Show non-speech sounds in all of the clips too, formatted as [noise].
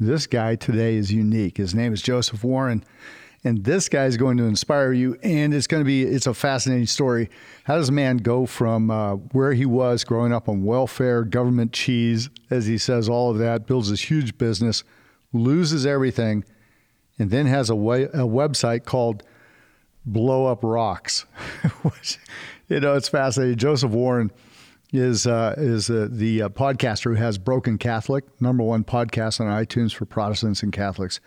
This guy today is unique. His name is Joseph Warren. And this guy is going to inspire you, and it's going to be it's a fascinating story. How does a man go from uh, where he was growing up on welfare, government cheese, as he says, all of that, builds this huge business, loses everything, and then has a, way, a website called Blow Up Rocks, [laughs] which you know it's fascinating. Joseph Warren is uh, is uh, the uh, podcaster who has Broken Catholic, number one podcast on iTunes for Protestants and Catholics,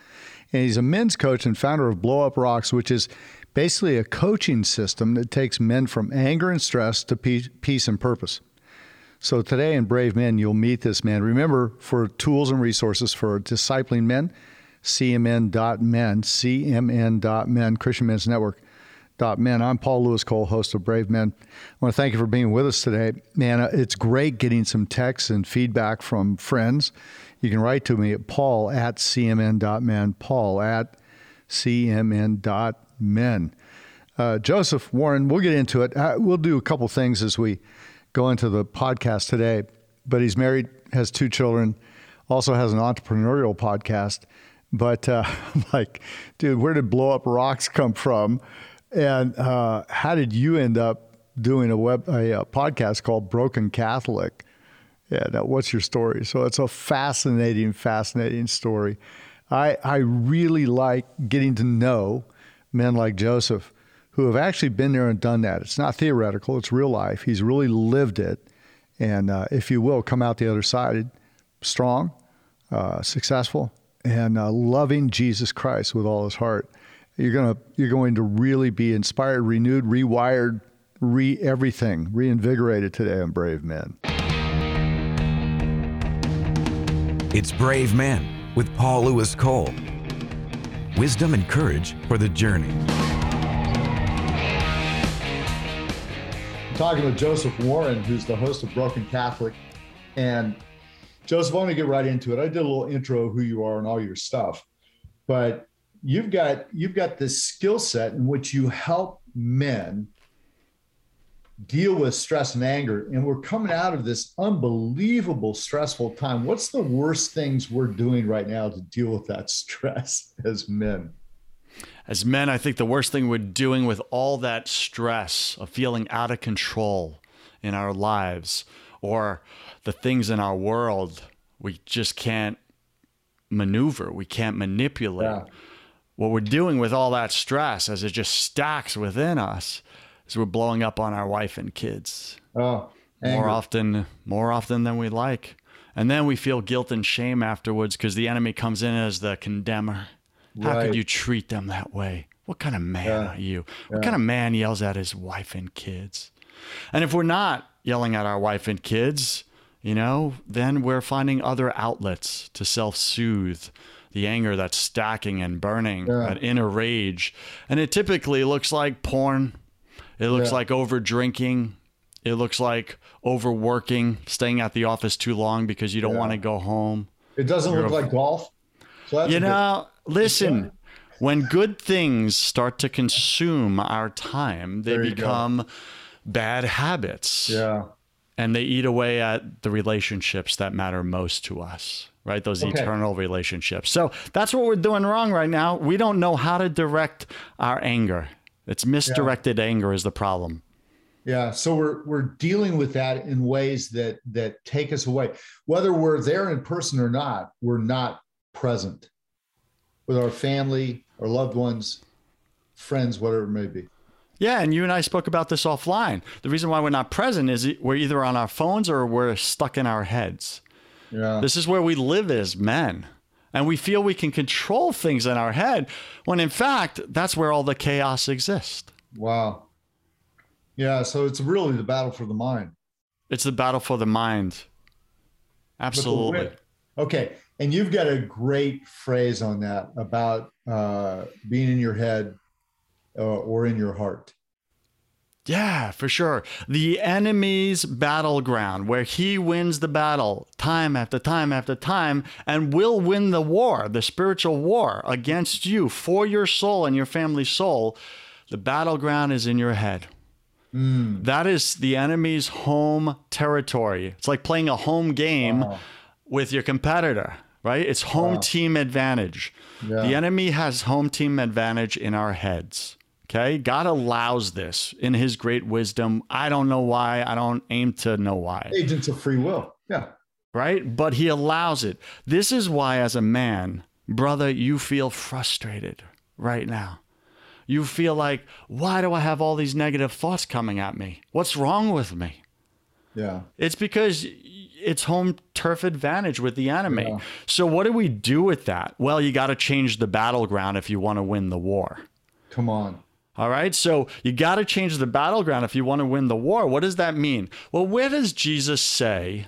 and he's a men's coach and founder of Blow Up Rocks, which is basically a coaching system that takes men from anger and stress to peace peace and purpose. So today in Brave Men, you'll meet this man. Remember, for tools and resources for discipling men, cmn.men, cmn.men, Christian Men's Network. Men. I'm Paul Louis Cole, host of Brave Men. I want to thank you for being with us today. Man, uh, it's great getting some texts and feedback from friends. You can write to me at paul at cmn.men, paul at cmn.men. Uh, Joseph Warren, we'll get into it. Uh, we'll do a couple things as we go into the podcast today. But he's married, has two children, also has an entrepreneurial podcast. But uh, [laughs] like, dude, where did Blow Up Rocks come from? And uh, how did you end up doing a web a, a podcast called Broken Catholic? Yeah, now what's your story? So it's a fascinating, fascinating story. I I really like getting to know men like Joseph who have actually been there and done that. It's not theoretical; it's real life. He's really lived it, and uh, if you will, come out the other side strong, uh, successful, and uh, loving Jesus Christ with all his heart you're gonna you're going to really be inspired, renewed, rewired, re everything, reinvigorated today on Brave Men. It's Brave Men with Paul Louis Cole. Wisdom and courage for the journey. I'm talking with Joseph Warren, who's the host of Broken Catholic. And Joseph, I want to get right into it. I did a little intro who you are and all your stuff, but you've got you've got this skill set in which you help men deal with stress and anger and we're coming out of this unbelievable stressful time. What's the worst things we're doing right now to deal with that [laughs] stress as men? As men i think the worst thing we're doing with all that stress of feeling out of control in our lives or the things in our world we just can't maneuver we can't manipulate. Yeah what we're doing with all that stress as it just stacks within us is we're blowing up on our wife and kids. Oh, more often, more often than we like. And then we feel guilt and shame afterwards because the enemy comes in as the condemner. How right. could you treat them that way? What kind of man yeah. are you? What kind of man yells at his wife and kids? And if we're not yelling at our wife and kids, you know, then we're finding other outlets to self soothe the anger that's stacking and burning, yeah. that inner rage. And it typically looks like porn. It looks yeah. like over drinking. It looks like overworking, staying at the office too long because you don't yeah. want to go home. It doesn't You're look like golf. So you know, good... listen, when good things start to consume our time, they become go. bad habits. Yeah. And they eat away at the relationships that matter most to us right? Those okay. eternal relationships. So that's what we're doing wrong right now. We don't know how to direct our anger. It's misdirected yeah. anger is the problem. Yeah, so we're we're dealing with that in ways that that take us away. Whether we're there in person or not, we're not present with our family, our loved ones, friends, whatever it may be. Yeah, and you and I spoke about this offline. The reason why we're not present is we're either on our phones or we're stuck in our heads. Yeah. This is where we live as men. And we feel we can control things in our head when in fact that's where all the chaos exists. Wow. Yeah, so it's really the battle for the mind. It's the battle for the mind. Absolutely. Okay. And you've got a great phrase on that about uh, being in your head uh, or in your heart. Yeah, for sure. The enemy's battleground, where he wins the battle time after time after time and will win the war, the spiritual war against you for your soul and your family's soul. The battleground is in your head. Mm. That is the enemy's home territory. It's like playing a home game wow. with your competitor, right? It's home wow. team advantage. Yeah. The enemy has home team advantage in our heads. Okay. God allows this in his great wisdom. I don't know why. I don't aim to know why. Agents of free will. Yeah. Right. But he allows it. This is why, as a man, brother, you feel frustrated right now. You feel like, why do I have all these negative thoughts coming at me? What's wrong with me? Yeah. It's because it's home turf advantage with the enemy. Yeah. So what do we do with that? Well, you got to change the battleground if you want to win the war. Come on. All right. So you got to change the battleground if you want to win the war. What does that mean? Well, where does Jesus say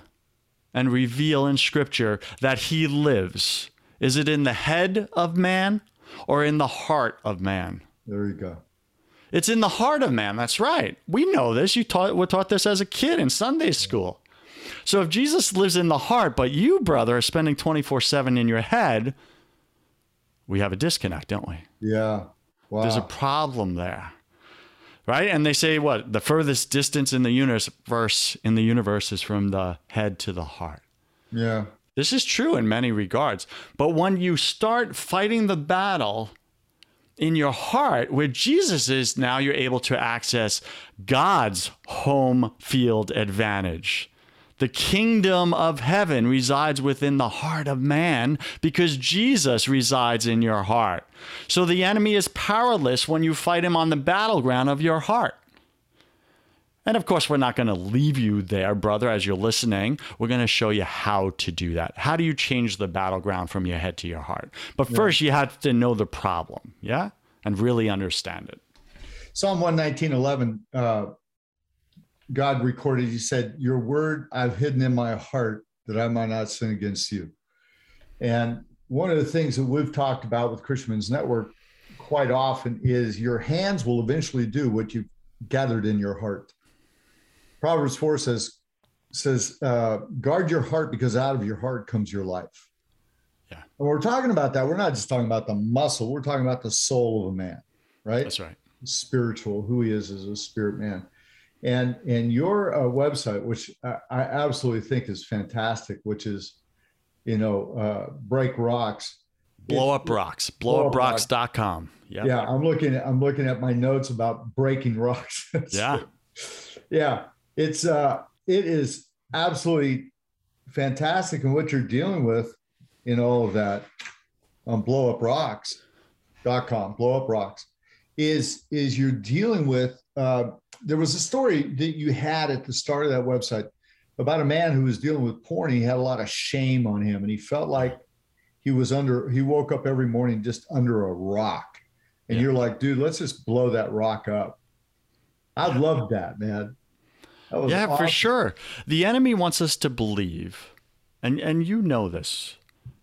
and reveal in scripture that he lives? Is it in the head of man or in the heart of man? There you go. It's in the heart of man. That's right. We know this. You taught, were taught this as a kid in Sunday school. So if Jesus lives in the heart, but you, brother, are spending 24 7 in your head, we have a disconnect, don't we? Yeah. Wow. There's a problem there. Right? And they say what? The furthest distance in the universe in the universe is from the head to the heart. Yeah. This is true in many regards. But when you start fighting the battle in your heart, where Jesus is, now you're able to access God's home field advantage. The kingdom of heaven resides within the heart of man because Jesus resides in your heart. So the enemy is powerless when you fight him on the battleground of your heart. And of course, we're not going to leave you there, brother, as you're listening. We're going to show you how to do that. How do you change the battleground from your head to your heart? But yeah. first, you have to know the problem, yeah? And really understand it. Psalm 119, 11, uh, God recorded, He said, Your word I've hidden in my heart that I might not sin against you. And one of the things that we've talked about with Christian Men's Network quite often is your hands will eventually do what you've gathered in your heart. Proverbs 4 says, says uh, guard your heart because out of your heart comes your life. Yeah. And we're talking about that. We're not just talking about the muscle, we're talking about the soul of a man, right? That's right. Spiritual, who he is as a spirit man. And and your uh, website, which I, I, absolutely think is fantastic, which is, you know, uh, break rocks. Blow up rocks. Blowuprocks.com. Yep. Yeah, yeah. I'm looking at I'm looking at my notes about breaking rocks. [laughs] yeah. Yeah. It's uh it is absolutely fantastic and what you're dealing with in all of that on blowuprocks.com, blow up rocks, is is you're dealing with uh there was a story that you had at the start of that website about a man who was dealing with porn. He had a lot of shame on him and he felt like he was under he woke up every morning just under a rock. And yeah. you're like, dude, let's just blow that rock up. I love that, man yeah, awesome. for sure. The enemy wants us to believe, and and you know this,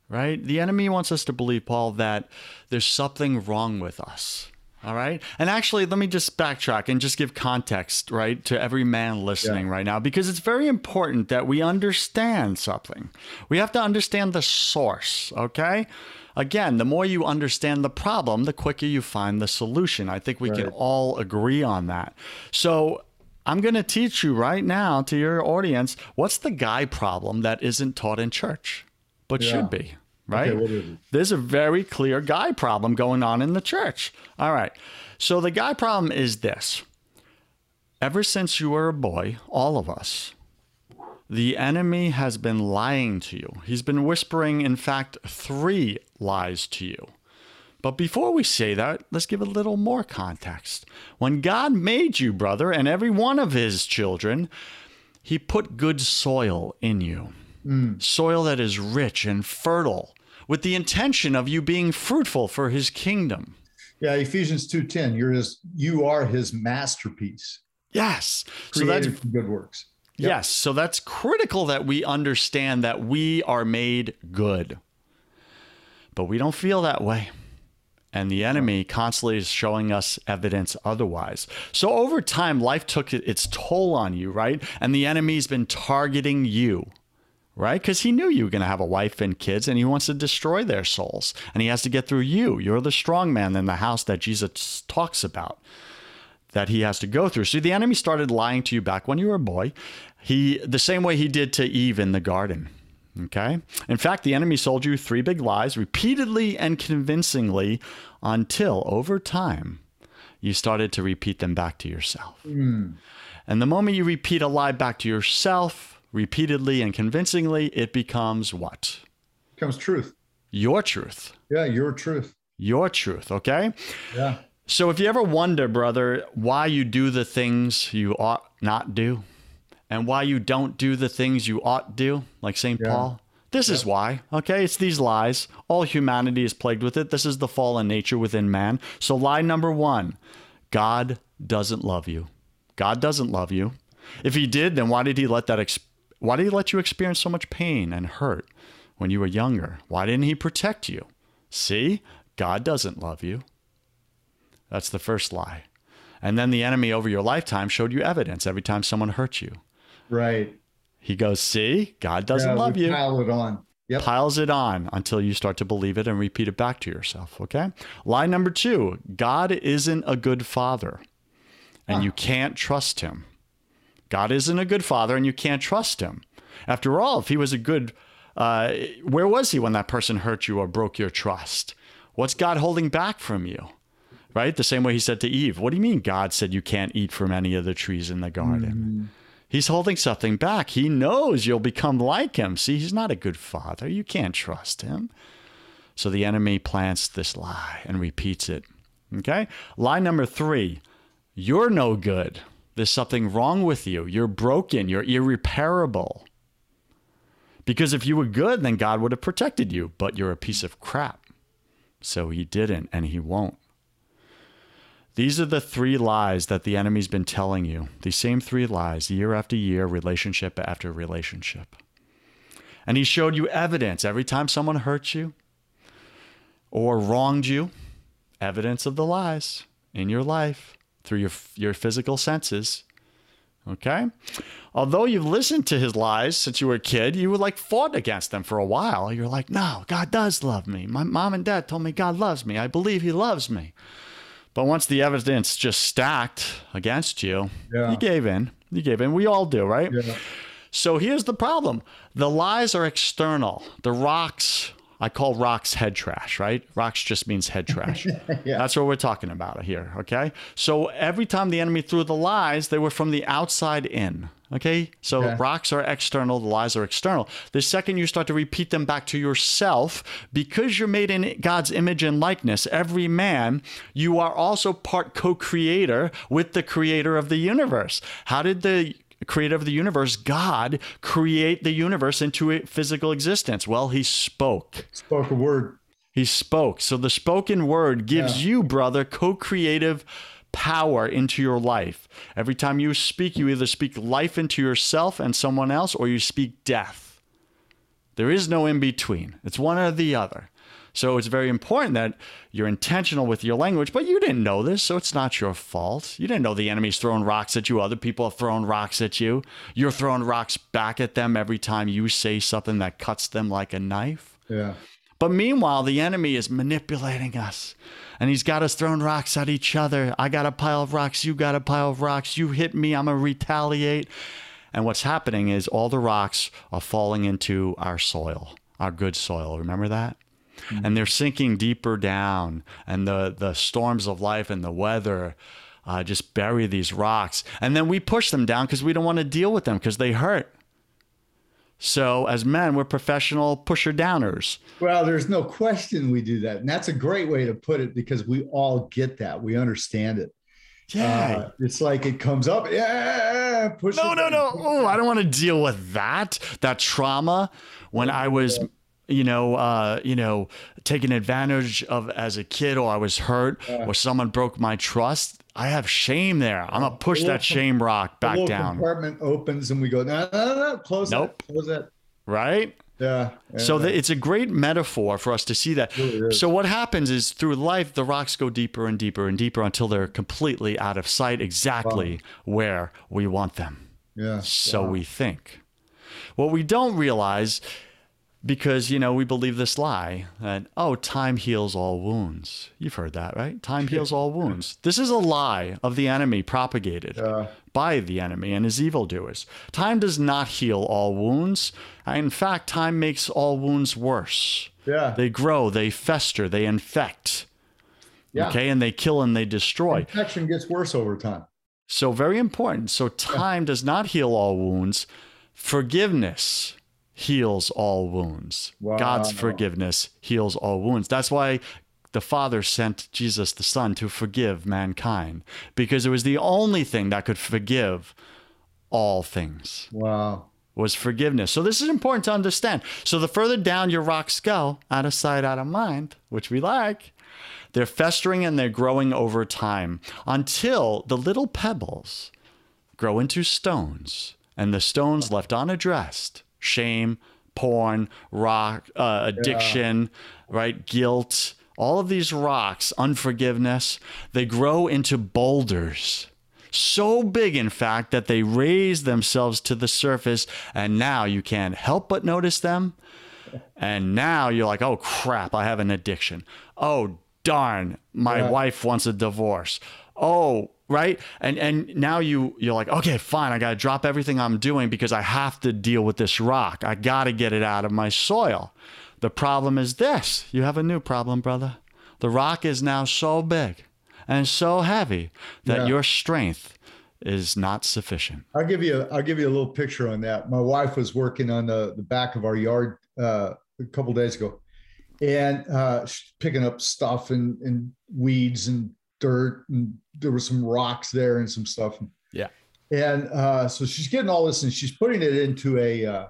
right? The enemy wants us to believe, Paul, that there's something wrong with us. All right. And actually, let me just backtrack and just give context, right, to every man listening yeah. right now, because it's very important that we understand something. We have to understand the source, okay? Again, the more you understand the problem, the quicker you find the solution. I think we right. can all agree on that. So, I'm going to teach you right now to your audience what's the guy problem that isn't taught in church, but yeah. should be, right? Okay, There's a very clear guy problem going on in the church. All right. So the guy problem is this ever since you were a boy, all of us, the enemy has been lying to you. He's been whispering, in fact, three lies to you. But before we say that, let's give a little more context. When God made you, brother, and every one of his children, he put good soil in you. Mm. Soil that is rich and fertile, with the intention of you being fruitful for his kingdom. Yeah, Ephesians 2:10, you're his you are his masterpiece. Yes. so that's good works. Yep. Yes, so that's critical that we understand that we are made good. But we don't feel that way and the enemy constantly is showing us evidence otherwise. So over time, life took its toll on you, right? And the enemy's been targeting you, right? Because he knew you were going to have a wife and kids, and he wants to destroy their souls. And he has to get through you. You're the strong man in the house that Jesus talks about that he has to go through. See, the enemy started lying to you back when you were a boy. He the same way he did to Eve in the garden Okay. In fact, the enemy sold you three big lies repeatedly and convincingly until over time you started to repeat them back to yourself. Mm. And the moment you repeat a lie back to yourself repeatedly and convincingly, it becomes what? It becomes truth. Your truth. Yeah, your truth. Your truth. Okay. Yeah. So if you ever wonder, brother, why you do the things you ought not do, and why you don't do the things you ought to do, like St. Yeah. Paul, this is why. Okay, it's these lies. All humanity is plagued with it. This is the fallen nature within man. So lie number one: God doesn't love you. God doesn't love you. If He did, then why did He let that? Ex- why did He let you experience so much pain and hurt when you were younger? Why didn't He protect you? See, God doesn't love you. That's the first lie. And then the enemy over your lifetime showed you evidence every time someone hurt you. Right. He goes, See, God doesn't yeah, love you. Pile it on. Yep. Piles it on until you start to believe it and repeat it back to yourself. Okay. Lie number two God isn't a good father and you can't trust him. God isn't a good father and you can't trust him. After all, if he was a good, uh, where was he when that person hurt you or broke your trust? What's God holding back from you? Right? The same way he said to Eve, What do you mean God said you can't eat from any of the trees in the garden? He's holding something back. He knows you'll become like him. See, he's not a good father. You can't trust him. So the enemy plants this lie and repeats it. Okay? Lie number three you're no good. There's something wrong with you. You're broken. You're irreparable. Because if you were good, then God would have protected you, but you're a piece of crap. So he didn't, and he won't. These are the three lies that the enemy's been telling you. These same three lies, year after year, relationship after relationship. And he showed you evidence every time someone hurt you or wronged you, evidence of the lies in your life through your, your physical senses. Okay? Although you've listened to his lies since you were a kid, you were like fought against them for a while. You're like, no, God does love me. My mom and dad told me God loves me. I believe he loves me. But once the evidence just stacked against you, Yeah. you gave in. You gave in. We all do, right? Yeah. So here's the problem the lies are external. The rocks, I call rocks head trash, right? Rocks just means head trash. [laughs] Yeah. That's what we're talking about here, okay? So every time the enemy threw the lies, they were from the outside in, okay? So Okay. rocks are external, the lies are external. The second you start to repeat them back to yourself, because you're made in God's image and likeness, every man, you are also part co creator with the creator of the universe. How did the creator of the universe, God, create the universe into a physical existence? Well, he spoke. Spoke a word. He spoke. So the spoken word gives you, brother, co creative power into your life. Every time you speak, you either speak life into yourself and someone else, or you speak death. There is no in between, it's one or the other. So it's very important that you're intentional with your language, but you didn't know this, so it's not your fault. You didn't know the enemy's throwing rocks at you, other people are throwing rocks at you. You're throwing rocks back at them every time you say something that cuts them like a knife. Yeah. But meanwhile, the enemy is manipulating us. And he's got us throwing rocks at each other. I got a pile of rocks. You got a pile of rocks. You hit me. I'm going to retaliate. And what's happening is all the rocks are falling into our soil, our good soil. Remember that? And they're sinking deeper down. And the, the storms of life and the weather uh, just bury these rocks. And then we push them down because we don't want to deal with them because they hurt. So, as men, we're professional pusher downers. Well, there's no question we do that. And that's a great way to put it because we all get that. We understand it. Yeah. Uh, it's like it comes up. Yeah. Push no, no, down. no. Oh, I don't want to deal with that. That trauma when I was, you know, uh, you know, taken advantage of as a kid, or I was hurt, or someone broke my trust. I have shame there. I'm gonna push that shame rock back little down. compartment opens and we go, no, no, no. Close Nope. that. Close that. Right. Yeah. So yeah. the, it's a great metaphor for us to see that. really. So what happens is through life, the rocks go deeper and deeper and deeper until they're completely out of sight, exactly where we want them. yeah. So we think. What we don't realize, because you know we believe this lie that oh time heals all wounds. You've heard that right? Time heals all wounds. This is a lie of the enemy propagated uh, by the enemy and his evildoers. Time does not heal all wounds. In fact time makes all wounds worse. Yeah. They grow they fester they infect. Yeah. okay and they kill and they destroy. Infection gets worse over time. So very important. So time yeah. does not heal all wounds. Forgiveness heals all wounds. Wow. God's forgiveness heals all wounds. That's why the Father sent Jesus the Son to forgive mankind because it was the only thing that could forgive all things. Wow. Was forgiveness. So this is important to understand. So the further down your rocks go, out of sight, out of mind, which we like, they're festering and they're growing over time until the little pebbles grow into stones and the stones left unaddressed shame, porn, rock, uh, addiction, yeah. right? Guilt, all of these rocks, unforgiveness, they grow into boulders. So big, in fact, that they raise themselves to the surface, and now you can't help but notice them. And now you're like, oh crap, I have an addiction. Oh darn, my yeah. wife wants a divorce. Oh, right? And and now you you're like okay fine i gotta drop everything i'm doing because i have to deal with this rock. I gotta get it out of my soil. The problem is this. You have a new problem brother. The rock is now so big and so heavy that yeah. your strength is not sufficient. I'll give you a, i'll give you a little picture on that. My wife was working on the, the back of our yard uh, a couple days ago. And uh, picking up stuff and, and weeds and dirt and there were some rocks there and some stuff. Yeah. And uh, so she's getting all this and she's putting it into a uh,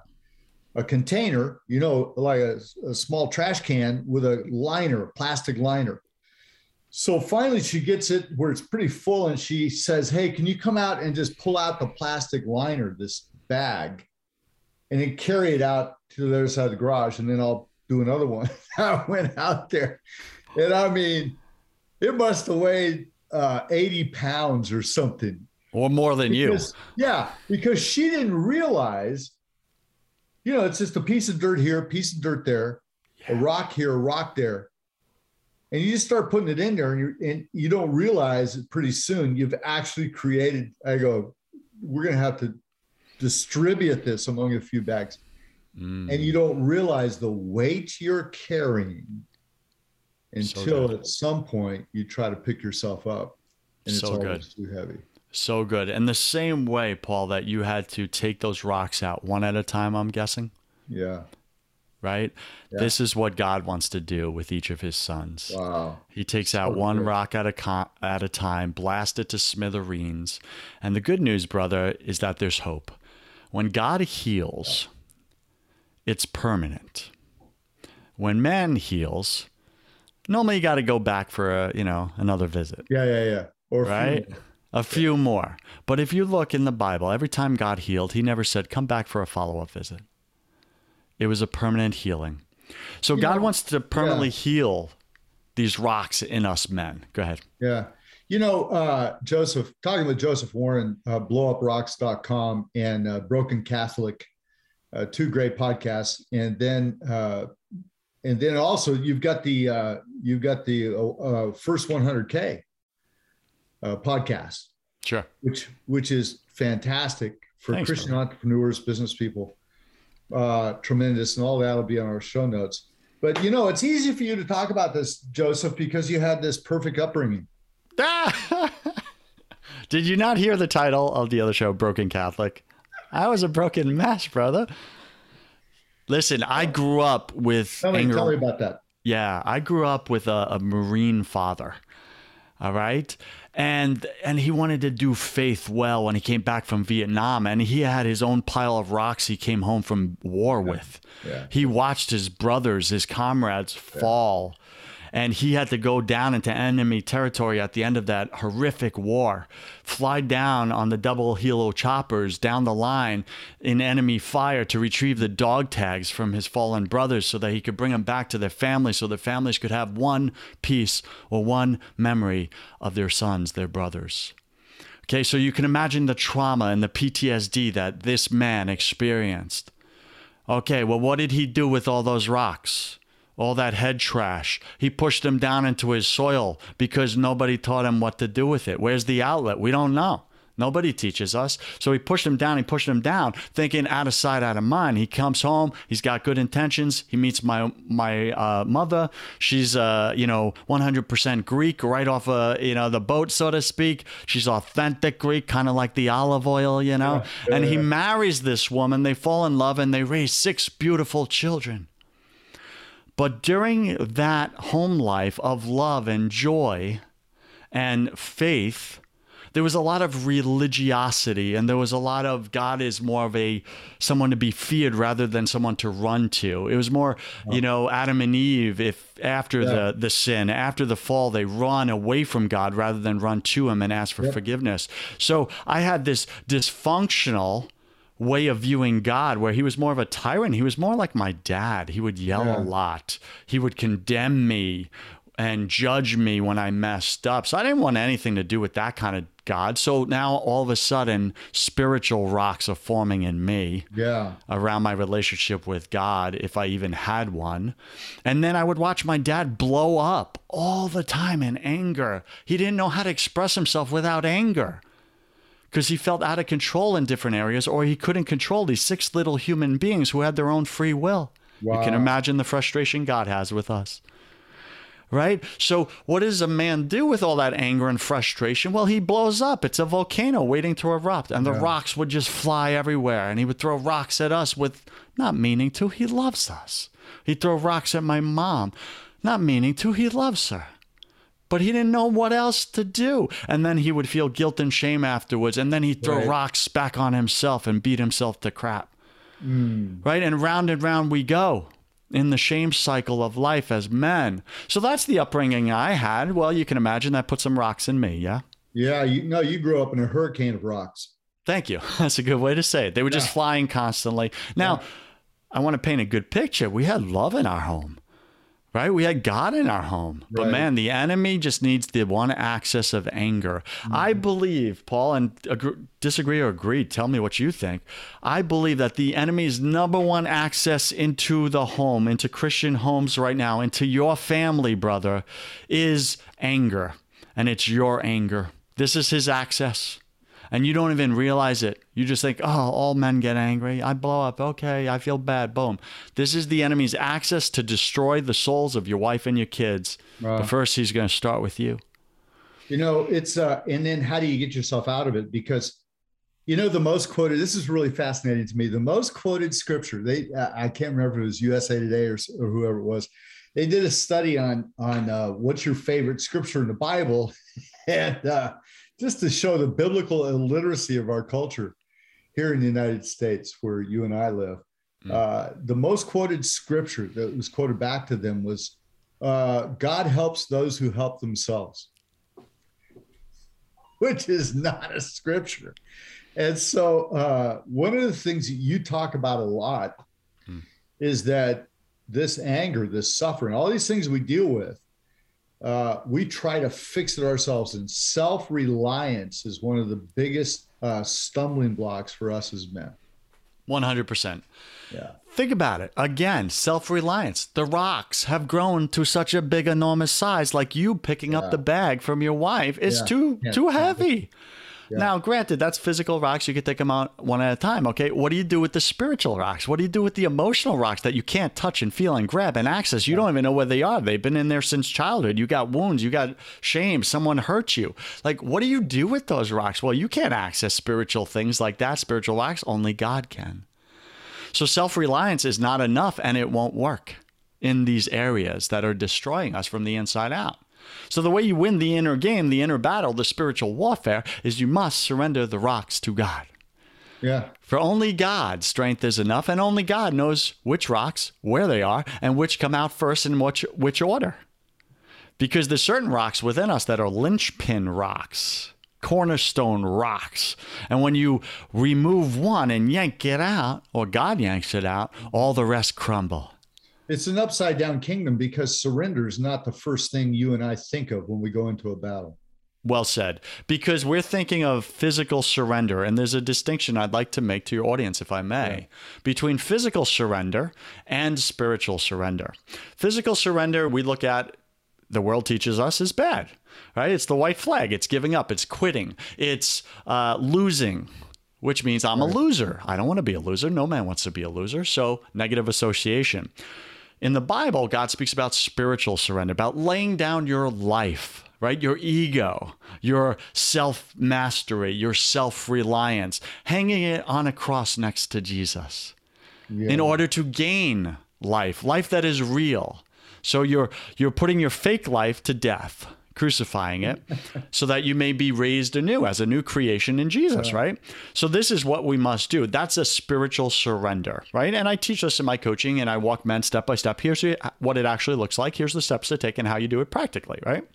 a container, you know, like a, a small trash can with a liner, a plastic liner. So finally, she gets it where it's pretty full, and she says, "Hey, can you come out and just pull out the plastic liner, this bag, and then carry it out to the other side of the garage, and then I'll do another one." [laughs] I went out there, and I mean, it must have weighed uh, 80 pounds or something. Or more than because, you. Yeah, because she didn't realize, you know, it's just a piece of dirt here, a piece of dirt there, yeah. a rock here, a rock there. And you just start putting it in there and, you and you don't realize it pretty soon you've actually created. I go, we're going to have to distribute this among a few bags. Mm. And you don't realize the weight you're carrying until so at some point you try to pick yourself up and so it's always good. too heavy. So good. And the same way, Paul, that you had to take those rocks out one at a time, I'm guessing. Yeah. Right? Yeah. This is what God wants to do with each of his sons. Wow. He takes out one good. rock at a, at a time, blast it to smithereens. And the good news, brother, is that there's hope. When God heals, it's permanent. When man heals, normally you got to go back for a you know another visit. Yeah, yeah, yeah. Or right. Few a few more. But if you look in the Bible, every time God healed, he never said, come back for a follow up visit. It was a permanent healing. So you God know, wants to permanently yeah. heal these rocks in us men. Go ahead. Yeah. You know, uh, Joseph, talking with Joseph Warren, uh, blowuprocks.com and uh, Broken Catholic, uh, two great podcasts. And then uh, and then also you've got the uh, you've got the uh, uh first 100k uh, podcast, sure, which which is fantastic for Thanks, Christian man. entrepreneurs, business people. Uh, tremendous, and all that will be on our show notes. But you know, it's easy for you to talk about this, Joseph, because you had this perfect upbringing. [laughs] Did you not hear the title of the other show, Broken Catholic? I was a broken mess, brother. Listen, I grew up with. Tell me, anger. tell me about that. Yeah, I grew up with a, a Marine father. All right. And and he wanted to do faith well when he came back from Vietnam and he had his own pile of rocks he came home from war with. Yeah. He watched his brothers, his comrades fall and he had to go down into enemy territory at the end of that horrific war, fly down on the double helo choppers down the line in enemy fire to retrieve the dog tags from his fallen brothers so that he could bring them back to their families so their families could have one piece or one memory of their sons, their brothers. Okay, so you can imagine the trauma and the PTSD that this man experienced Okay, well, what did he do with all those rocks? All that head trash. He pushed them down into his soil because nobody taught him what to do with it. Where's the outlet? We don't know. Nobody teaches us. So he pushed him down. He pushed him down, thinking out of sight, out of mind. He comes home. He's got good intentions. He meets my my uh, mother. She's uh, you know 100% Greek, right off uh, you know the boat, so to speak. She's authentic Greek, kind of like the olive oil, you know. Yeah, and he marries this woman. They fall in love and they raise six beautiful children. But during that home life of love and joy and faith there was a lot of religiosity and there was a lot of God is more of a someone to be feared rather than someone to run to. It was more, you know, Adam and Eve, if after yeah. the, the sin, after the fall, they run away from God rather than run to him and ask for yeah. forgiveness. So I had this dysfunctional way of viewing God where he was more of a tyrant. He was more like my dad. He would yell yeah. a lot. He would condemn me and judge me when I messed up. So I didn't want anything to do with that kind of God. So now all of a sudden, spiritual rocks are forming in me. Yeah. Around my relationship with God, if I even had one. And then I would watch my dad blow up all the time in anger. He didn't know how to express himself without anger because he felt out of control in different areas, or he couldn't control these six little human beings who had their own free will. Wow. You can imagine the frustration God has with us right? So, what does a man do with all that anger and frustration? Well, he blows up. It's a volcano waiting to erupt, and the yeah. rocks would just fly everywhere. And he would throw rocks at us with not meaning to. He loves us. He'd throw rocks at my mom, not meaning to. He loves her. But he didn't know what else to do. And then he would feel guilt and shame afterwards. And then he'd throw right. rocks back on himself and beat himself to crap. Mm. Right? And round and round we go in the shame cycle of life as men. So that's the upbringing I had. Well, you can imagine that put some rocks in me, yeah? Yeah, you no, you grew up in a hurricane of rocks. Thank you. [laughs] That's a good way to say it. They were yeah. just flying constantly. Now, yeah. I want to paint a good picture. We had love in our home right? We had God in our home. But right. man, the enemy just needs the one access of anger. Mm-hmm. I believe, Paul, and agree, disagree or agree, tell me what you think. I believe that the enemy's number one access into the home, into Christian homes right now, into your family, brother, is anger. And it's your anger. This is his access and you don't even realize it. You just think, oh, all men get angry. I blow up. Okay, I feel bad. Boom. This is the enemy's access to destroy the souls of your wife and your kids. But first, he's going to start with you. You know, it's, uh, and then how do you get yourself out of it? Because, you know, the most quoted, this is really fascinating to me. The most quoted scripture, they, I can't remember if it was USA Today or, or whoever it was. They did a study on, on uh, what's your favorite scripture in the Bible. [laughs] And, uh, just to show the biblical illiteracy of our culture here in the United States, where you and I live. Mm. Uh, the most quoted scripture that was quoted back to them was uh, God helps those who help themselves, [laughs] which is not a scripture. And so, uh, one of the things that you talk about a lot mm. is that this anger, this suffering, all these things we deal with, uh, we try to fix it ourselves. And self reliance is one of the biggest uh, stumbling blocks for us as men. 100%. Yeah. Think about it. Again, self reliance. The rocks have grown to such a big, enormous size, like you picking yeah. up the bag from your wife is yeah. too, yeah. too heavy. [laughs] Yeah. Now, granted, that's physical rocks. You can take them out one at a time. Okay. What do you do with the spiritual rocks? What do you do with the emotional rocks that you can't touch and feel and grab and access? You yeah. don't even know where they are. They've been in there since childhood. You got wounds. You got shame. Someone hurt you. Like, what do you do with those rocks? Well, you can't access spiritual things like that. Spiritual rocks, only God can. So self reliance is not enough and it won't work in these areas that are destroying us from the inside out. So, the way you win the inner game, the inner battle, the spiritual warfare, is you must surrender the rocks to God. Yeah. For only God's strength is enough, and only God knows which rocks, where they are, and which come out first in which, which order. Because there's certain rocks within us that are linchpin rocks, cornerstone rocks. And when you remove one and yank it out, or God yanks it out, all the rest crumble. It's an upside down kingdom because surrender is not the first thing you and I think of when we go into a battle. Well said. Because we're thinking of physical surrender, and there's a distinction I'd like to make to your audience, if I may, yeah. between physical surrender and spiritual surrender. Physical surrender, we look at, the world teaches us, is bad, right? It's the white flag. It's giving up. It's quitting. It's uh, losing, which means I'm right. a loser. I don't want to be a loser. No man wants to be a loser. So, negative association. In the Bible, God speaks about spiritual surrender, about laying down your life right? Your ego, your self mastery, your self reliance, hanging it on a cross next to Jesus yeah. in order to gain life, life that is real. So you're you're putting your fake life to death, crucifying it, [laughs] so that you may be raised anew as a new creation in Jesus, yeah. right? So this is what we must do. That's a spiritual surrender, right? And I teach this in my coaching and I walk men step by step. Here's what it actually looks like. Here's the steps to take and how you do it practically, right?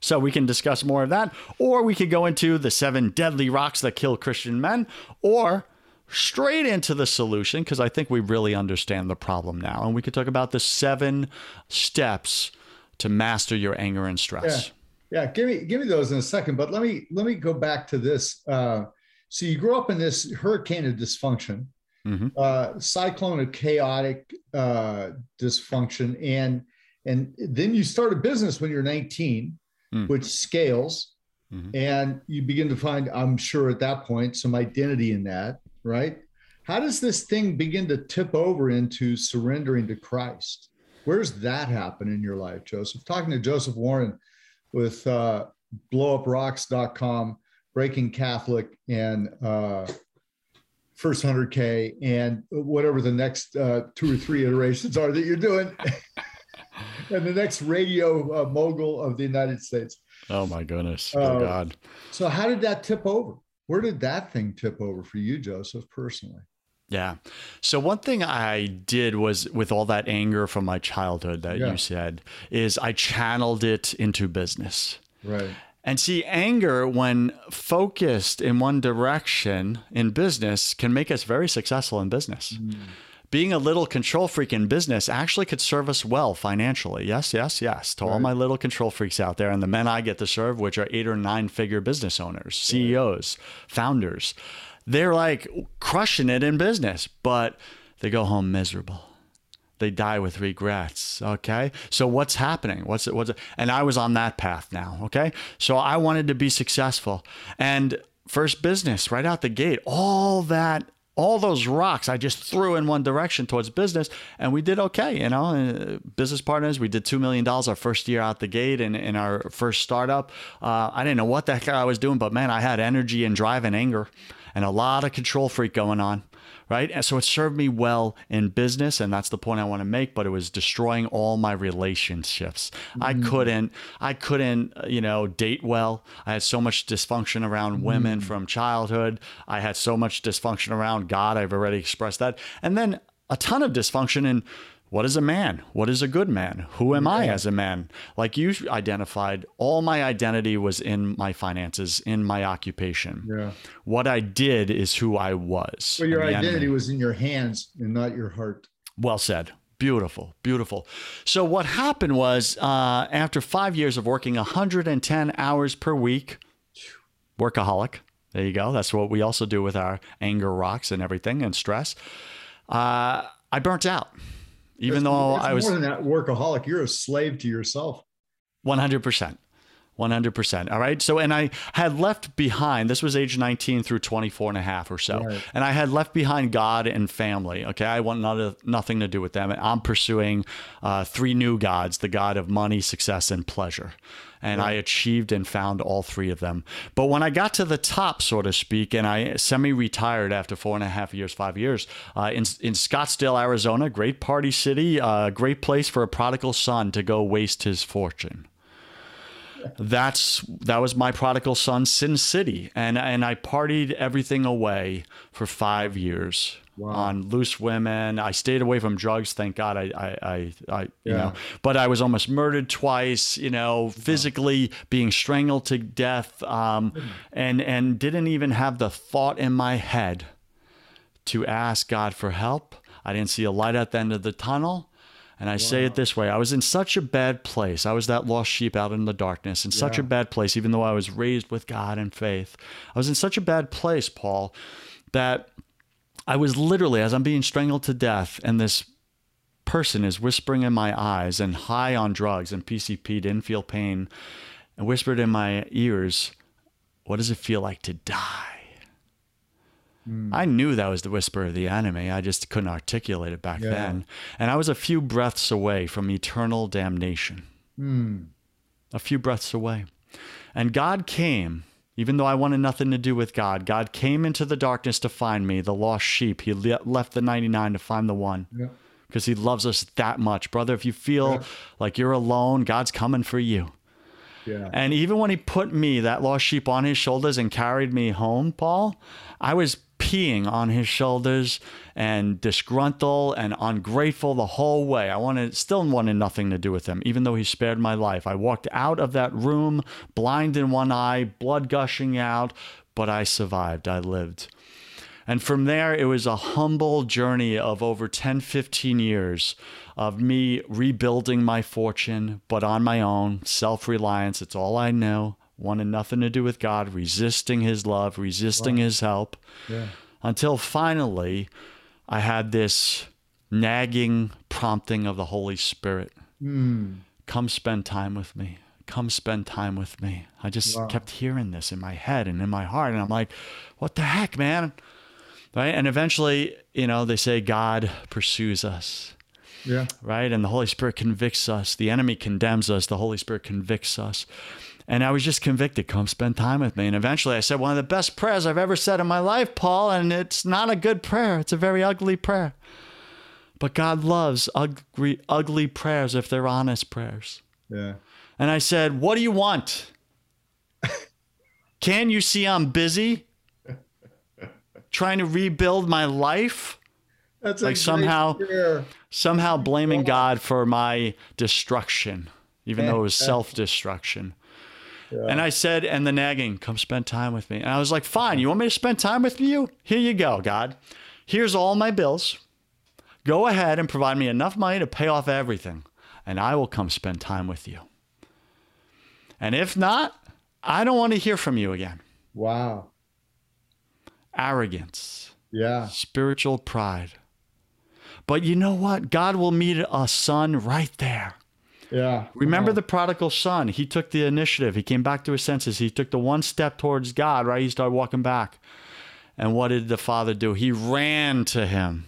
So we can discuss more of that, or we could go into the seven deadly rocks that kill Christian men, or straight into the solution because I think we really understand the problem now. And we could talk about the seven steps to master your anger and stress. Yeah, yeah. Give me give me those in a second, but let me let me go back to this. Uh, so you grew up in this hurricane of dysfunction, mm-hmm. uh, cyclone of chaotic uh, dysfunction, and and then you start a business when you're 19 mm. which scales. Mm-hmm. And you begin to find, I'm sure at that point, some identity in that, right? How does this thing begin to tip over into surrendering to Christ? Where's that happen in your life, Joseph? Talking to Joseph Warren with uh, blowuprocks.com, Breaking Catholic, and uh, First 100K, and whatever the next uh, two or three iterations are that you're doing. [laughs] and the next radio uh, mogul of the United States. Oh my goodness! Oh uh, God! So how did that tip over? Where did that thing tip over for you, Joseph, personally? Yeah. So one thing I did was with all that anger from my childhood that yeah. you said is I channeled it into business. Right. And see, anger, when focused in one direction in business, can make us very successful in business. Mm being a little control freak in business actually could serve us well financially. Yes, yes, yes. To right. all my little control freaks out there and the men I get to serve, which are eight or nine figure business owners, CEOs, founders, they're like crushing it in business, but they go home miserable. They die with regrets. Okay. So what's happening? What's it? What's it? And I was on that path now. Okay. So I wanted to be successful. And first business right out the gate, all that all those rocks I just threw in one direction towards business, and we did okay. You know, uh, business partners, we did two million dollars our first year out the gate, and in our first startup, uh, I didn't know what the heck I was doing, but man, I had energy and drive and anger, and a lot of control freak going on right? And so it served me well in business, and that's the point I want to make. But it was destroying all my relationships. Mm. I couldn't, I couldn't, uh, you know, date well. I had so much dysfunction around women mm. from childhood. I had so much dysfunction around God. I've already expressed that, and then a ton of dysfunction in what is a man? What is a good man? Who am. I as a man? Like you identified, all my identity was in my finances, in my occupation. Yeah. What I did is who I was. So your identity was in your hands and not your heart. Well said. Beautiful, beautiful. So what happened was, uh, after five years of working 110 hours per week, workaholic. There you go. That's what we also do with our anger rocks and everything and stress. Uh, I burnt out even though I was more than that workaholic, you're a slave to yourself. 100%. 100%. All right. So, and I had left behind, this was age 19 through 24 and a half or so. Right. And I had left behind God and family. Okay. I want not, nothing to do with them. And I'm pursuing uh, three new gods the God of money, success, and pleasure and I achieved and found all three of them. But when I got to the top, so to speak, and I semi-retired after four and a half years, five years uh, in in Scottsdale, Arizona, great party city, uh, great place for a prodigal son to go waste his fortune that's that was my prodigal son sin city and and i partied everything away for five years wow. on loose women. I stayed away from drugs. Thank God. I, I, I, I you yeah. know, but I was almost murdered twice, you know, physically being strangled to death. Um, and, and didn't even have the thought in my head to ask God for help. I didn't see a light at the end of the tunnel. And I wow. say it this way I was in such a bad place. I was that lost sheep out in the darkness, in yeah. such a bad place, even though I was raised with God and faith. I was in such a bad place, Paul, that I was literally, as I'm being strangled to death, and this person is whispering in my eyes and high on drugs and PCP, didn't feel pain, and whispered in my ears, What does it feel like to die? Mm. I knew that was the whisper of the enemy. I just couldn't articulate it back yeah. then. And I was a few breaths away from eternal damnation. Mm. A few breaths away. And God came, even though I wanted nothing to do with God. God came into the darkness to find me, the lost sheep. He le- left the 99 to find the one. Because he loves us that much. Brother, if you feel yeah. like you're alone, God's coming for you. Yeah. And even when he put me, that lost sheep, on his shoulders and carried me home, Paul, I was peeing on his shoulders and disgruntled and ungrateful the whole way. I wanted still wanted nothing to do with him, even though he spared my life. I walked out of that room, blind in one eye, blood gushing out, but I survived. I lived. And from there, it was a humble journey of over 10, 15 years of me rebuilding my fortune, but on my own, self reliance. It's all I know wanted nothing to do with God, resisting his love, resisting wow. his help. Yeah. Until finally, I had this nagging prompting of the Holy Spirit mm. come spend time with me. Come spend time with me. I just wow. kept hearing this in my head and in my heart. And I'm like, what the heck, man? Right. And eventually, you know, they say God pursues us. Yeah. Right. And the Holy Spirit convicts us. The enemy condemns us. The Holy Spirit convicts us. And I was just convicted, come spend time with me. And eventually I said, one of the best prayers I've ever said in my life, Paul. And it's not a good prayer, it's a very ugly prayer. But God loves ugly, ugly prayers if they're honest prayers. Yeah. And I said, What do you want? [laughs] Can you see I'm busy trying to rebuild my life? That's like somehow, prayer. somehow blaming God for my destruction, even though it was self destruction. Yeah. And I said, and the nagging, come spend time with me. And I was like, fine, you want me to spend time with you? Here you go, God. Here's all my bills. Go ahead and provide me enough money to pay off everything, and I will come spend time with you. And if not, I don't want to hear from you again. Wow. Arrogance. Yeah. Spiritual pride. But you know what? God will meet a son right there. Yeah. Remember the prodigal son? He took the initiative. He came back to his senses. He took the one step towards God, right? He started walking back. And what did the father do? He ran to him.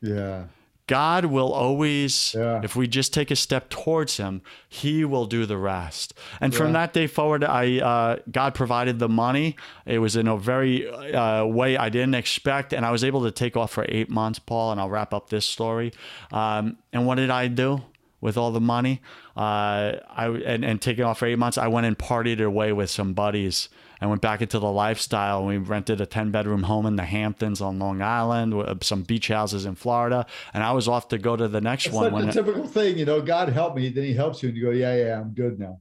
Yeah. God will always, yeah. if we just take a step towards Him, He will do the rest. And yeah. from that day forward, I uh, God provided the money. It was in a very uh, way I didn't expect, and I was able to take off for eight months, Paul. And I'll wrap up this story. Um, and what did I do? With all the money. Uh, I and, and taking off for eight months, I went and partied away with some buddies. I went back into the lifestyle. We rented a 10 bedroom home in the Hamptons on Long Island, with some beach houses in Florida. And I was off to go to the next That's one. Like the typical thing, you know, God help me. Then he helps you and you go, yeah, yeah, I'm good now.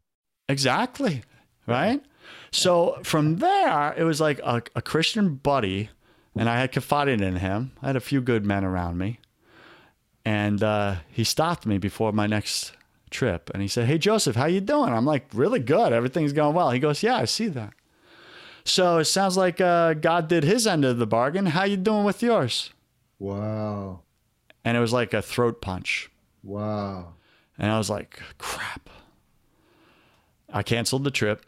Exactly. Right. So from there, it was like a, a Christian buddy and I had confided in him. I had a few good men around me. And uh, he stopped me before my next trip, and he said, "Hey Joseph, how you doing?" I'm like, "Really good. Everything's going well." He goes, "Yeah, I see that." So it sounds like uh, God did His end of the bargain. How you doing with yours? Wow. And it was like a throat punch. Wow. And I was like, "Crap." I canceled the trip.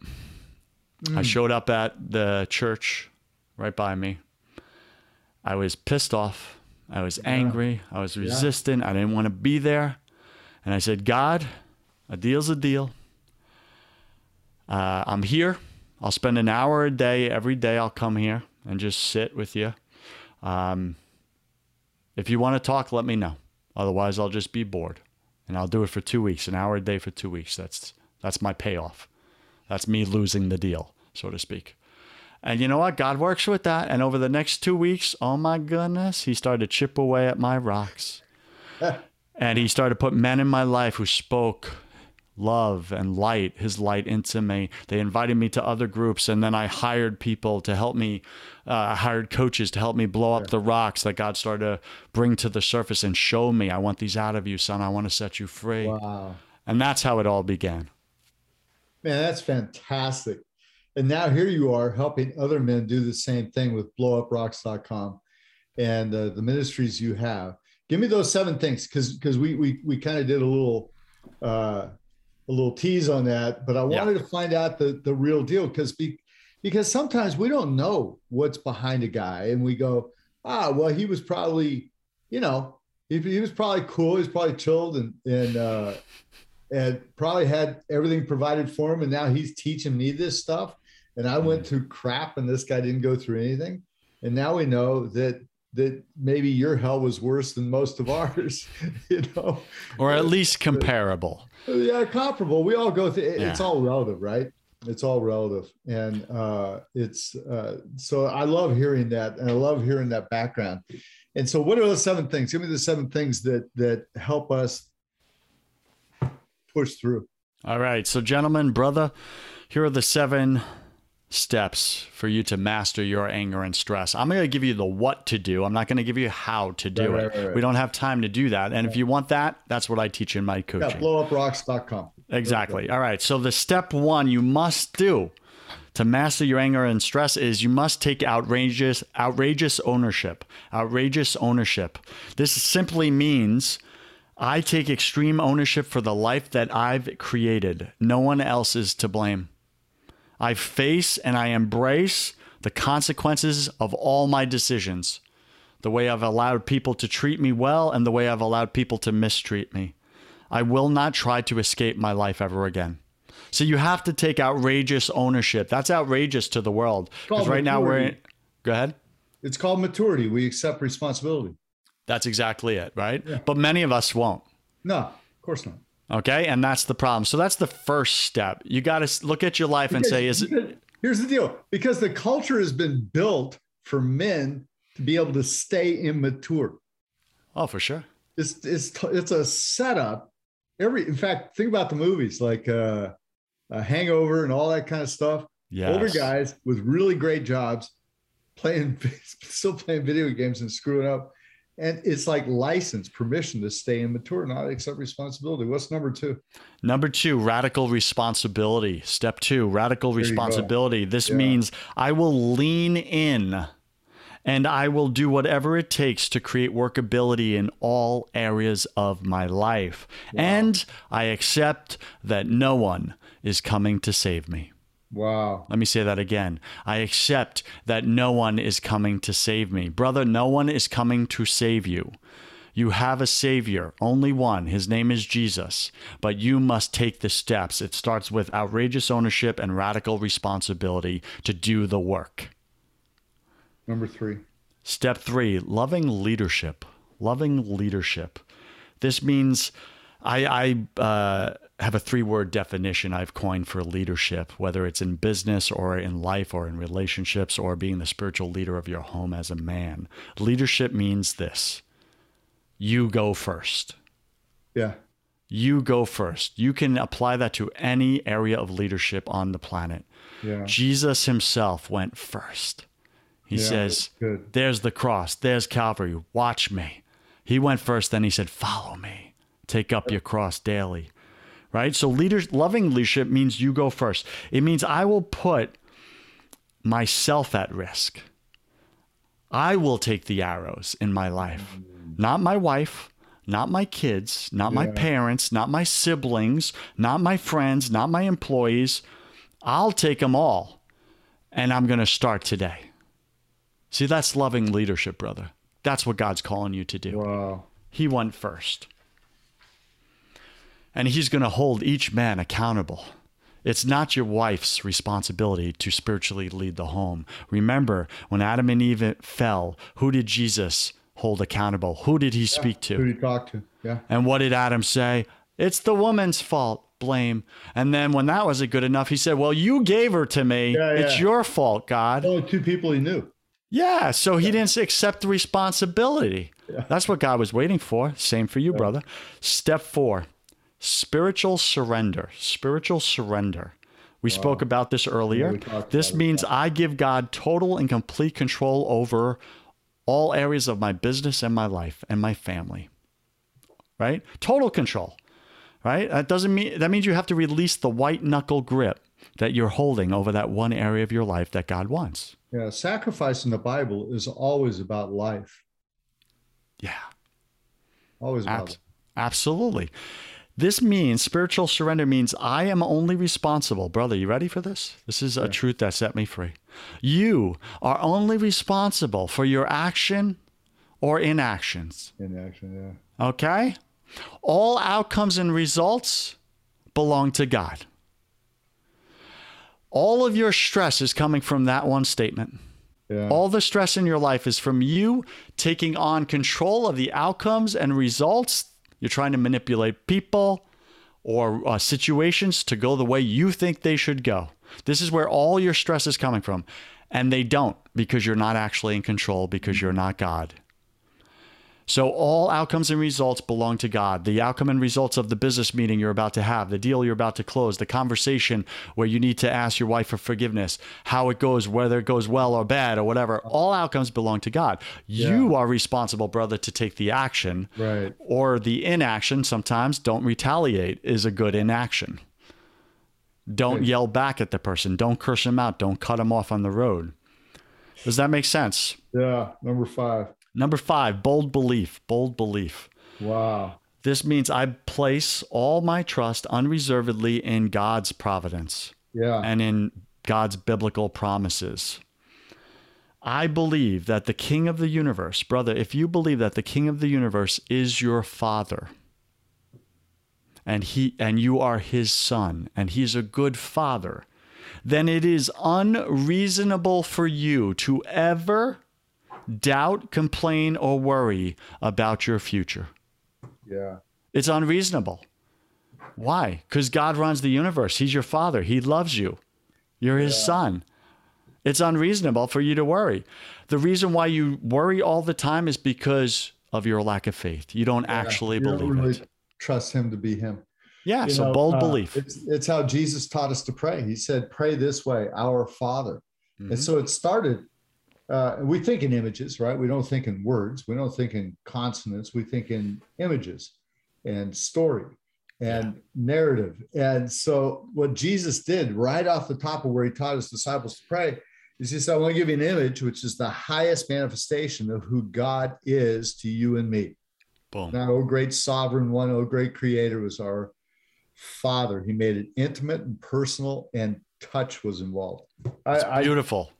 Mm. I showed up at the church right by me. I was pissed off. I was angry. I was resistant. I didn't want to be there. And I said, God, a deal's a deal. Uh, I'm here. I'll spend an hour a day every day. I'll come here and just sit with you. Um, if you want to talk, let me know. Otherwise, I'll just be bored, and I'll do it for two weeks, an hour a day for two weeks. That's that's my payoff. That's me losing the deal, so to speak. And you know what? God works with that. And over the next two weeks, oh my goodness, he started to chip away at my rocks. [laughs] and he started to put men in my life who spoke love and light, his light into me. They invited me to other groups, and then I hired people to help me. Uh, I hired coaches to help me blow up the rocks that God started to bring to the surface and show me, I want these out of you, son. I want to set you free. Wow. And that's how it all began. Man, that's fantastic. And now here you are helping other men do the same thing with blowuprocks.com and uh, the ministries you have. Give me those seven things because because we we we kind of did a little uh, a little tease on that, but I wanted yeah. to find out the the real deal because be, because sometimes we don't know what's behind a guy, and we go, ah, well, he was probably, you know, he, he was probably cool, he's probably chilled, and and uh, and probably had everything provided for him, and now he's teaching me this stuff, and I went mm. through crap, and this guy didn't go through anything, and now we know that that maybe your hell was worse than most of [laughs] ours, [laughs] you know, or at least comparable. Yeah, comparable. We all go through. Yeah. It's all relative, right? It's all relative, and uh, it's uh, so I love hearing that, and I love hearing that background. And so, what are the seven things? Give me the seven things that that help us push through. All right, so gentlemen, brother, here are the seven steps for you to master your anger and stress. I'm going to give you the what to do. I'm not going to give you how to do right, it. Right, right, we don't have time to do that. And if you want that, that's what I teach in my coaching. Yeah, blowuprocks.com. Exactly. All right. So the step one you must do to master your anger and stress is you must take outrageous outrageous ownership. Outrageous ownership. This simply means I take extreme ownership for the life that I've created. No one else is to blame. I face and I embrace the consequences of all my decisions, the way I've allowed people to treat me well and the way I've allowed people to mistreat me. I will not try to escape my life ever again. So you have to take outrageous ownership. That's outrageous to the world. Because right now we're in, go ahead. It's called maturity. We accept responsibility. That's exactly it, right? Yeah. But many of us won't. No, of course not. Okay. And that's the problem. So that's the first step. You got to look at your life because, and say, is it? Here's the deal because the culture has been built for men to be able to stay immature. Oh, for sure. It's, it's, it's a setup. Every, in fact, think about the movies like uh, uh, Hangover and all that kind of stuff. Yes. Older guys with really great jobs playing, [laughs] still playing video games and screwing up and it's like license permission to stay immature not accept responsibility. What's number two? Number two radical responsibility. Step two radical there responsibility. This yeah. means i will lean in and i will do whatever it takes to create workability in all areas of my life. Wow. and i accept that no one is coming to save me Wow. Let me say that again. I accept that no one is coming to save me. Brother, no one is coming to save you. You have a Savior, only one. His name is Jesus. But you must take the steps. It starts with outrageous ownership and radical responsibility to do the work. Number three. Step three loving leadership. Loving leadership. This means I, I uh, have a three word definition I've coined for leadership, whether it's in business or in life or in relationships or being the spiritual leader of your home as a man. Leadership means this you go first. Yeah. You go first. You can apply that to any area of leadership on the planet. Yeah. Jesus himself went first. He yeah, says, There's the cross, there's Calvary, watch me. He went first, then he said, Follow me. Take up your cross daily right? So leaders loving leadership means you go first. It means I will put myself at risk. I will take the arrows in my life. Not my wife, not my kids, not yeah. my parents, not my siblings, not my friends, not my employees. I'll take them all. And I'm going to start today. See, that's loving leadership, brother. That's what God's calling you to do. Wow. He went first and he's going to hold each man accountable. It's not your wife's responsibility to spiritually lead the home. Remember, when Adam and Eve fell, who did Jesus hold accountable? Who did he yeah, speak to? Who did he talk to? Yeah. And what did Adam say? It's the woman's fault. Blame. And then when that wasn't good enough, he said, Well, you gave her to me. Yeah, yeah. It's your fault, God. Only two people he knew. Yeah. So he didn't accept the responsibility. That's what God was waiting for. Same for you, brother. Step four spiritual surrender. Spiritual surrender. We wow. spoke about this earlier. Yeah, this means I give God total and complete control over all areas of my business and my life and my family. Right? Total control. Right? That doesn't mean that means you have to release the white knuckle grip that you're holding over that one area of your life that God wants. Yeah, sacrifice in the Bible is always about life. Yeah. Always about Ab- Absolutely. This means spiritual surrender means I am only responsible. Brother, you ready for this? This is a yeah. truth that set me free. You are only responsible for your action or inactions. Inaction, yeah. Okay? All outcomes and results belong to God. All of your stress is coming from that one statement. Yeah. All the stress in your life is from you taking on control of the outcomes and results. You're trying to manipulate people or uh, situations to go the way you think they should go. This is where all your stress is coming from. And they don't because you're not actually in control because you're not God. So all outcomes and results belong to God. The outcome and results of the business meeting you're about to have, the deal you're about to close, the conversation where you need to ask your wife for forgiveness, how it goes, whether it goes well or bad or whatever, all outcomes belong to God. Yeah. You are responsible, brother, to take the action. Right. Or the inaction, sometimes don't retaliate is a good inaction. Don't right. yell back at the person. Don't curse them out. Don't cut them off on the road. Does that make sense? Yeah. Number five. Number five, bold belief. Bold belief. Wow. This means I place all my trust unreservedly in God's providence. Yeah. And in God's biblical promises. I believe that the king of the universe, brother, if you believe that the king of the universe is your father, and he and you are his son, and he's a good father, then it is unreasonable for you to ever doubt, complain, or worry about your future. Yeah. It's unreasonable. Why? Because God runs the universe. He's your father. He loves you. You're his yeah. son. It's unreasonable for you to worry. The reason why you worry all the time is because of your lack of faith. You don't yeah, actually you believe don't really it. Trust him to be him. Yeah, you so know, bold uh, belief. It's, it's how Jesus taught us to pray. He said, Pray this way, our Father. Mm-hmm. And so it started uh, we think in images, right? We don't think in words. We don't think in consonants. We think in images and story and yeah. narrative. And so, what Jesus did right off the top of where he taught his disciples to pray is he said, I want to give you an image, which is the highest manifestation of who God is to you and me. Boom. Now, oh, great sovereign one, oh, great creator was our Father. He made it intimate and personal, and touch was involved. I, beautiful.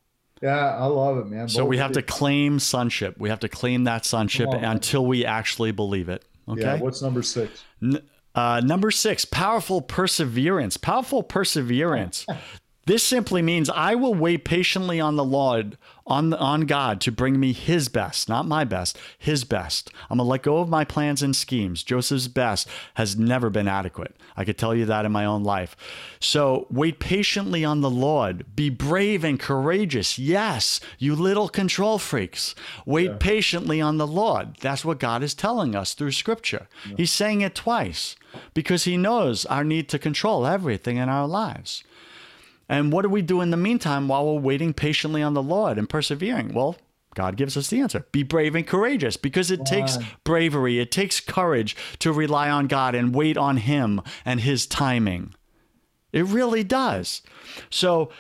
Yeah, I love it, man. So Both we have to claim sonship. We have to claim that sonship on, until we actually believe it. Okay. Yeah. What's number six? N- uh, number six, powerful perseverance. Powerful perseverance. [laughs] This simply means I will wait patiently on the Lord, on the, on God to bring me his best, not my best, his best. I'm going to let go of my plans and schemes. Joseph's best has never been adequate. I could tell you that in my own life. So wait patiently on the Lord. Be brave and courageous. Yes, you little control freaks. Wait yeah. patiently on the Lord. That's what God is telling us through scripture. Yeah. He's saying it twice because he knows our need to control everything in our lives. And what do we do in the meantime while we're waiting patiently on the Lord and persevering? Well, God gives us the answer. Be brave and courageous because it takes bravery, it takes courage to rely on God and wait on Him and His timing. It really does. So,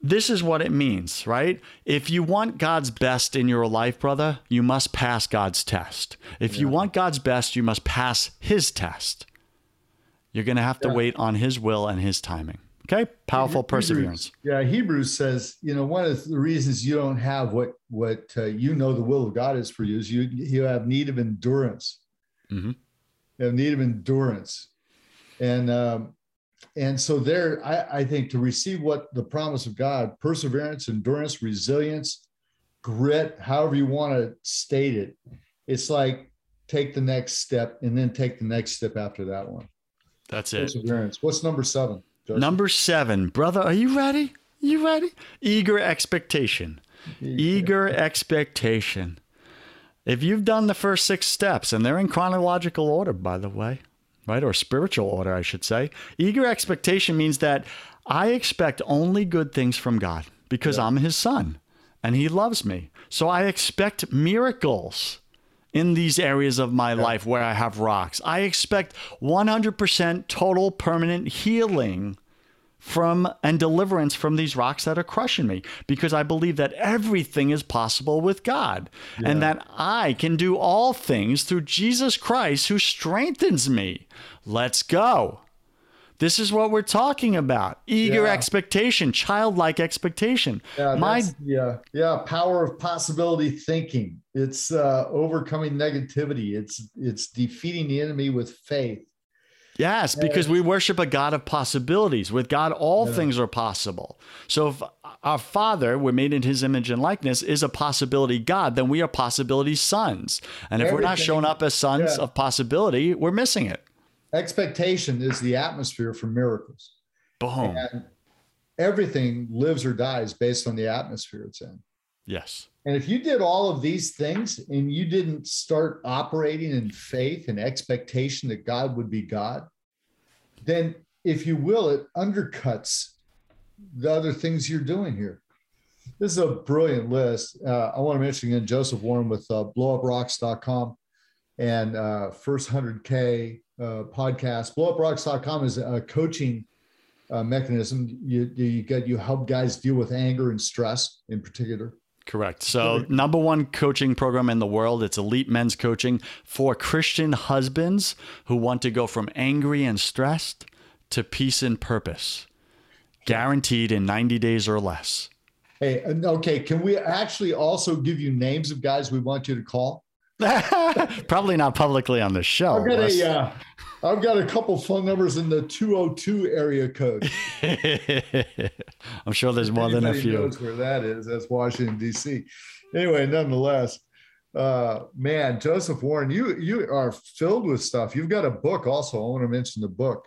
this is what it means, right? If you want God's best in your life, brother, you must pass God's test. If yeah. you want God's best, you must pass His test. You're going to have to yeah. wait on His will and His timing. Okay, powerful Hebrews, perseverance. Yeah, Hebrews says, you know, one of the reasons you don't have what what uh, you know the will of God is for you is you you have need of endurance. Mm-hmm. You have need of endurance, and um, and so there, I, I think to receive what the promise of God, perseverance, endurance, resilience, grit, however you want to state it, it's like take the next step and then take the next step after that one. That's it. Perseverance. What's number seven? Number seven, brother, are you ready? You ready? Eager expectation. Eager expectation. If you've done the first six steps, and they're in chronological order, by the way, right? Or spiritual order, I should say. Eager expectation means that I expect only good things from God because yeah. I'm his son and he loves me. So I expect miracles in these areas of my yeah. life where I have rocks. I expect 100% total permanent healing from and deliverance from these rocks that are crushing me because I believe that everything is possible with God yeah. and that I can do all things through Jesus Christ who strengthens me. Let's go. This is what we're talking about. Eager yeah. expectation, childlike expectation. Yeah, My yeah, yeah, power of possibility thinking. It's uh, overcoming negativity. It's it's defeating the enemy with faith. Yes, because we worship a God of possibilities. With God, all yeah. things are possible. So if our Father, we're made in his image and likeness, is a possibility God, then we are possibility sons. And if Everything, we're not showing up as sons yeah. of possibility, we're missing it. Expectation is the atmosphere for miracles. Boom. And everything lives or dies based on the atmosphere it's in. Yes. And if you did all of these things and you didn't start operating in faith and expectation that God would be God, then, if you will, it undercuts the other things you're doing here. This is a brilliant list. Uh, I want to mention again Joseph Warren with uh, blowuprocks.com and uh, First 100K uh, podcast. Blowuprocks.com is a coaching uh, mechanism. You, you get you help guys deal with anger and stress in particular. Correct. So, number one coaching program in the world. It's elite men's coaching for Christian husbands who want to go from angry and stressed to peace and purpose, guaranteed in 90 days or less. Hey, okay. Can we actually also give you names of guys we want you to call? [laughs] Probably not publicly on the show. I've got, a, uh, I've got a couple phone numbers in the 202 area code. [laughs] I'm sure there's more than a few. knows where that is. That's Washington, D.C. Anyway, nonetheless, uh, man, Joseph Warren, you you are filled with stuff. You've got a book also. I want to mention the book.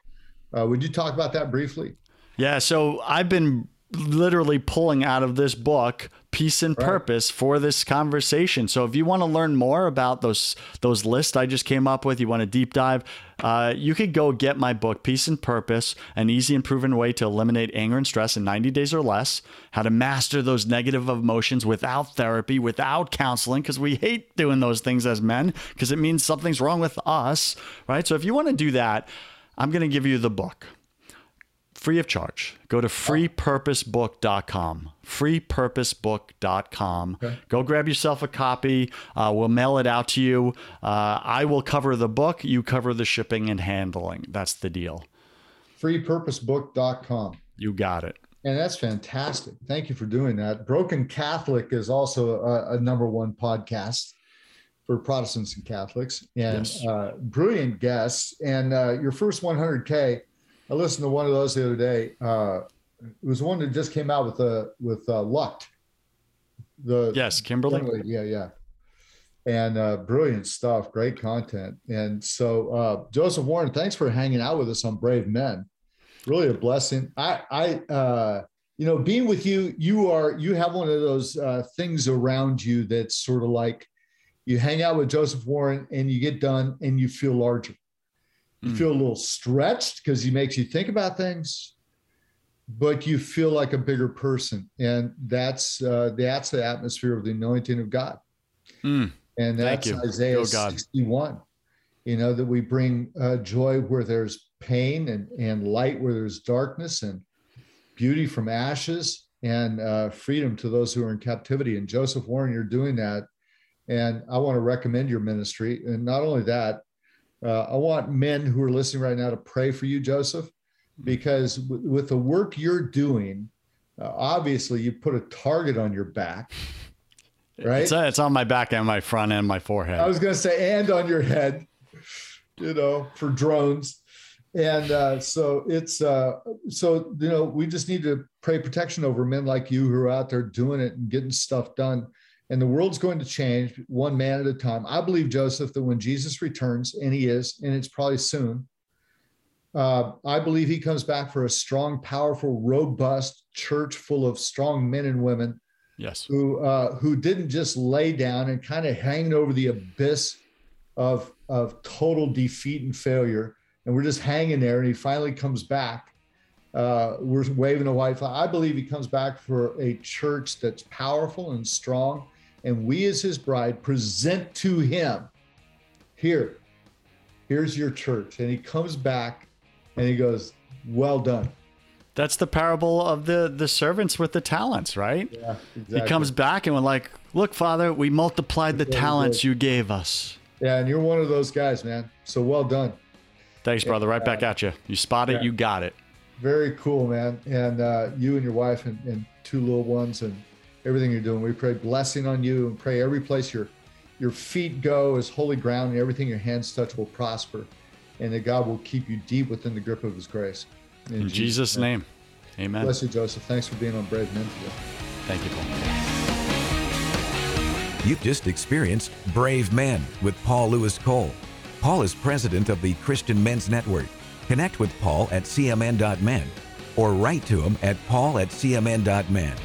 Uh, would you talk about that briefly? Yeah. So I've been literally pulling out of this book peace and right. purpose for this conversation. So if you want to learn more about those those lists I just came up with, you want to deep dive, uh, you could go get my book, Peace and Purpose: An Easy and Proven Way to Eliminate Anger and Stress in 90 Days or Less. How to master those negative emotions without therapy, without counseling, because we hate doing those things as men because it means something's wrong with us, right? So if you want to do that, I'm going to give you the book free of charge. Go to freepurposebook.com. Freepurposebook.com. Okay. Go grab yourself a copy. Uh, we'll mail it out to you. Uh, I will cover the book. You cover the shipping and handling. That's the deal. Freepurposebook.com. You got it. And that's fantastic. Thank you for doing that. Broken Catholic is also a, a number one podcast for Protestants and Catholics, and yes. uh, brilliant guests. And uh, your first 100K I listened to one of those the other day. Uh, it was one that just came out with uh, with uh, Lucht. The yes, Kimberly. Kimberly yeah, yeah, and uh, brilliant stuff. Great content. And so, uh, Joseph Warren, thanks for hanging out with us on Brave Men. Really a blessing. I, I, uh, you know, being with you, you are you have one of those uh, things around you that's sort of like you hang out with Joseph Warren and you get done and you feel larger. You mm. feel a little stretched because he makes you think about things, but you feel like a bigger person, and that's uh, that's the atmosphere of the anointing of God. Mm. And that's Isaiah 61. You know that we bring uh, joy where there's pain, and and light where there's darkness, and beauty from ashes, and uh, freedom to those who are in captivity. And Joseph Warren, you're doing that. And I want to recommend your ministry. And not only that, uh, I want men who are listening right now to pray for you, Joseph, because w- with the work you're doing, uh, obviously you put a target on your back, right? It's, it's on my back and my front and my forehead. I was going to say, and on your head, you know, for drones. And uh, so it's uh, so you know we just need to pray protection over men like you who are out there doing it and getting stuff done and the world's going to change one man at a time. I believe, Joseph, that when Jesus returns, and he is, and it's probably soon, uh, I believe he comes back for a strong, powerful, robust church full of strong men and women. Yes. Who uh, who didn't just lay down and kind of hang over the abyss of of total defeat and failure and we're just hanging there. And he finally comes back. Uh, we're waving a white flag. I believe he comes back for a church that's powerful and strong. And we, as his bride, present to him here, here's your church. And he comes back and he goes, Well done. That's the parable of the the servants with the talents, right? Yeah, exactly. He comes back and we're like, "Look, Father, we multiplied the talents you gave us." Yeah, and you're one of those guys, man. So well done. Thanks, brother. Right back at you. You spot it, yeah. you got it. Very cool, man. And uh, you and your wife and, and two little ones and everything you're doing. We pray blessing on you and pray every place your your feet go is holy ground and everything your hands touch will prosper. And that God will keep you deep within the grip of his grace. In, In Jesus', Jesus name. name. Amen. Bless you, Joseph. Thanks for being on Brave Men today. Thank you, Paul. You've just experienced Brave Men with Paul Louis Cole. Paul is president of the Christian Men's Network. Connect with Paul at cmn.men or write to him at paul at cmn.men.